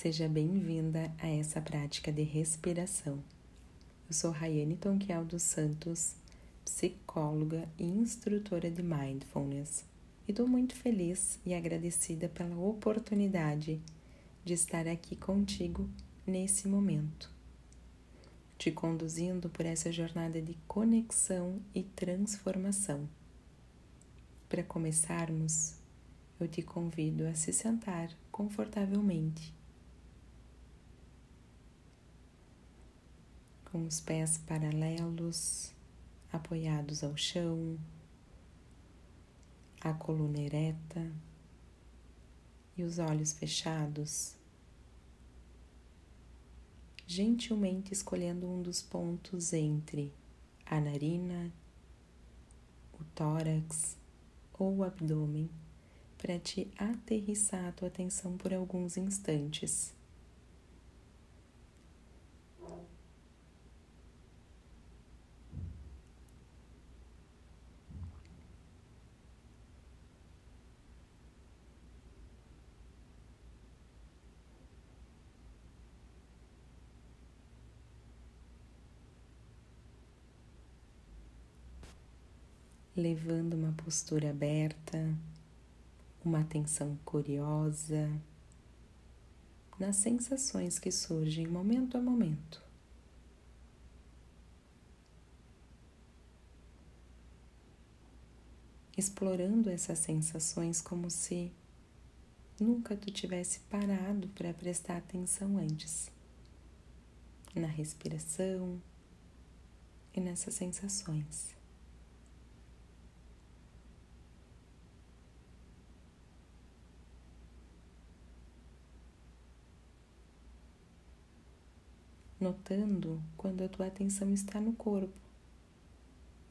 Seja bem-vinda a essa prática de respiração. Eu sou Rayane Tonquial dos Santos, psicóloga e instrutora de Mindfulness, e estou muito feliz e agradecida pela oportunidade de estar aqui contigo nesse momento, te conduzindo por essa jornada de conexão e transformação. Para começarmos, eu te convido a se sentar confortavelmente com os pés paralelos, apoiados ao chão, a coluna ereta e os olhos fechados, gentilmente escolhendo um dos pontos entre a narina, o tórax ou o abdômen para te aterrissar a tua atenção por alguns instantes. Levando uma postura aberta, uma atenção curiosa nas sensações que surgem momento a momento. Explorando essas sensações como se nunca tu tivesse parado para prestar atenção antes na respiração e nessas sensações. Notando quando a tua atenção está no corpo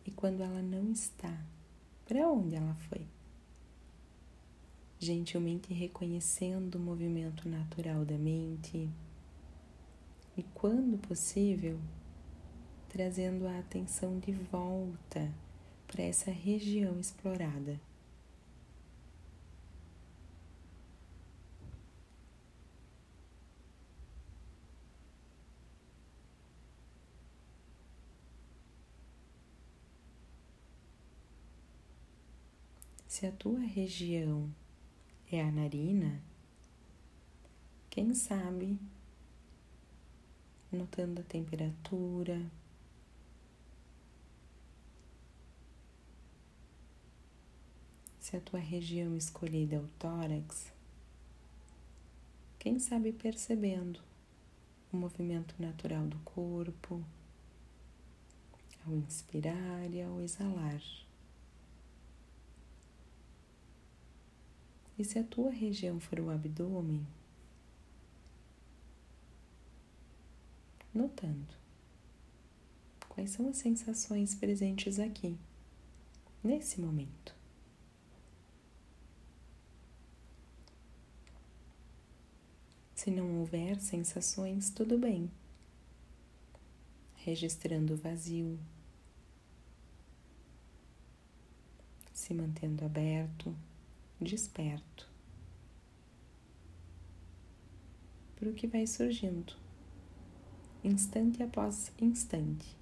e quando ela não está, para onde ela foi. Gentilmente reconhecendo o movimento natural da mente e, quando possível, trazendo a atenção de volta para essa região explorada. Se a tua região é a narina, quem sabe notando a temperatura, se a tua região escolhida é o tórax, quem sabe percebendo o movimento natural do corpo ao inspirar e ao exalar. E se a tua região for o abdômen, notando quais são as sensações presentes aqui, nesse momento. Se não houver sensações, tudo bem. Registrando o vazio, se mantendo aberto desperto para o que vai surgindo, instante após instante.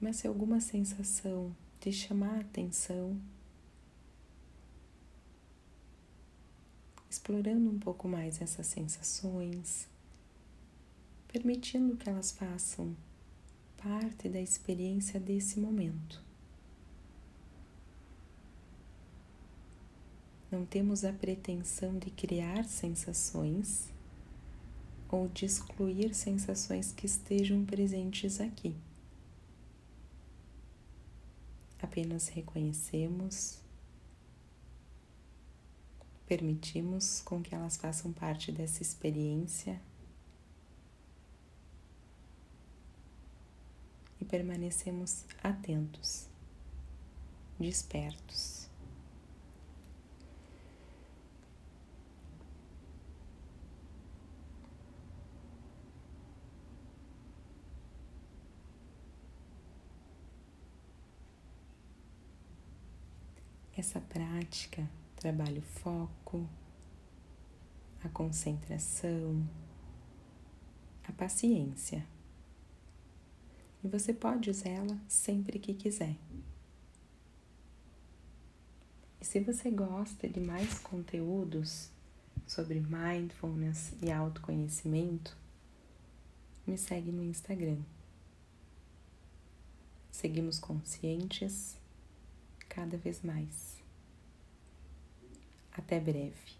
Mas se alguma sensação te chamar a atenção, explorando um pouco mais essas sensações, permitindo que elas façam parte da experiência desse momento. Não temos a pretensão de criar sensações ou de excluir sensações que estejam presentes aqui. Apenas reconhecemos, permitimos com que elas façam parte dessa experiência permanecemos atentos, despertos. Essa prática trabalha o foco, a concentração, a paciência. E você pode usar ela sempre que quiser. E se você gosta de mais conteúdos sobre mindfulness e autoconhecimento, me segue no Instagram. Seguimos conscientes cada vez mais. Até breve.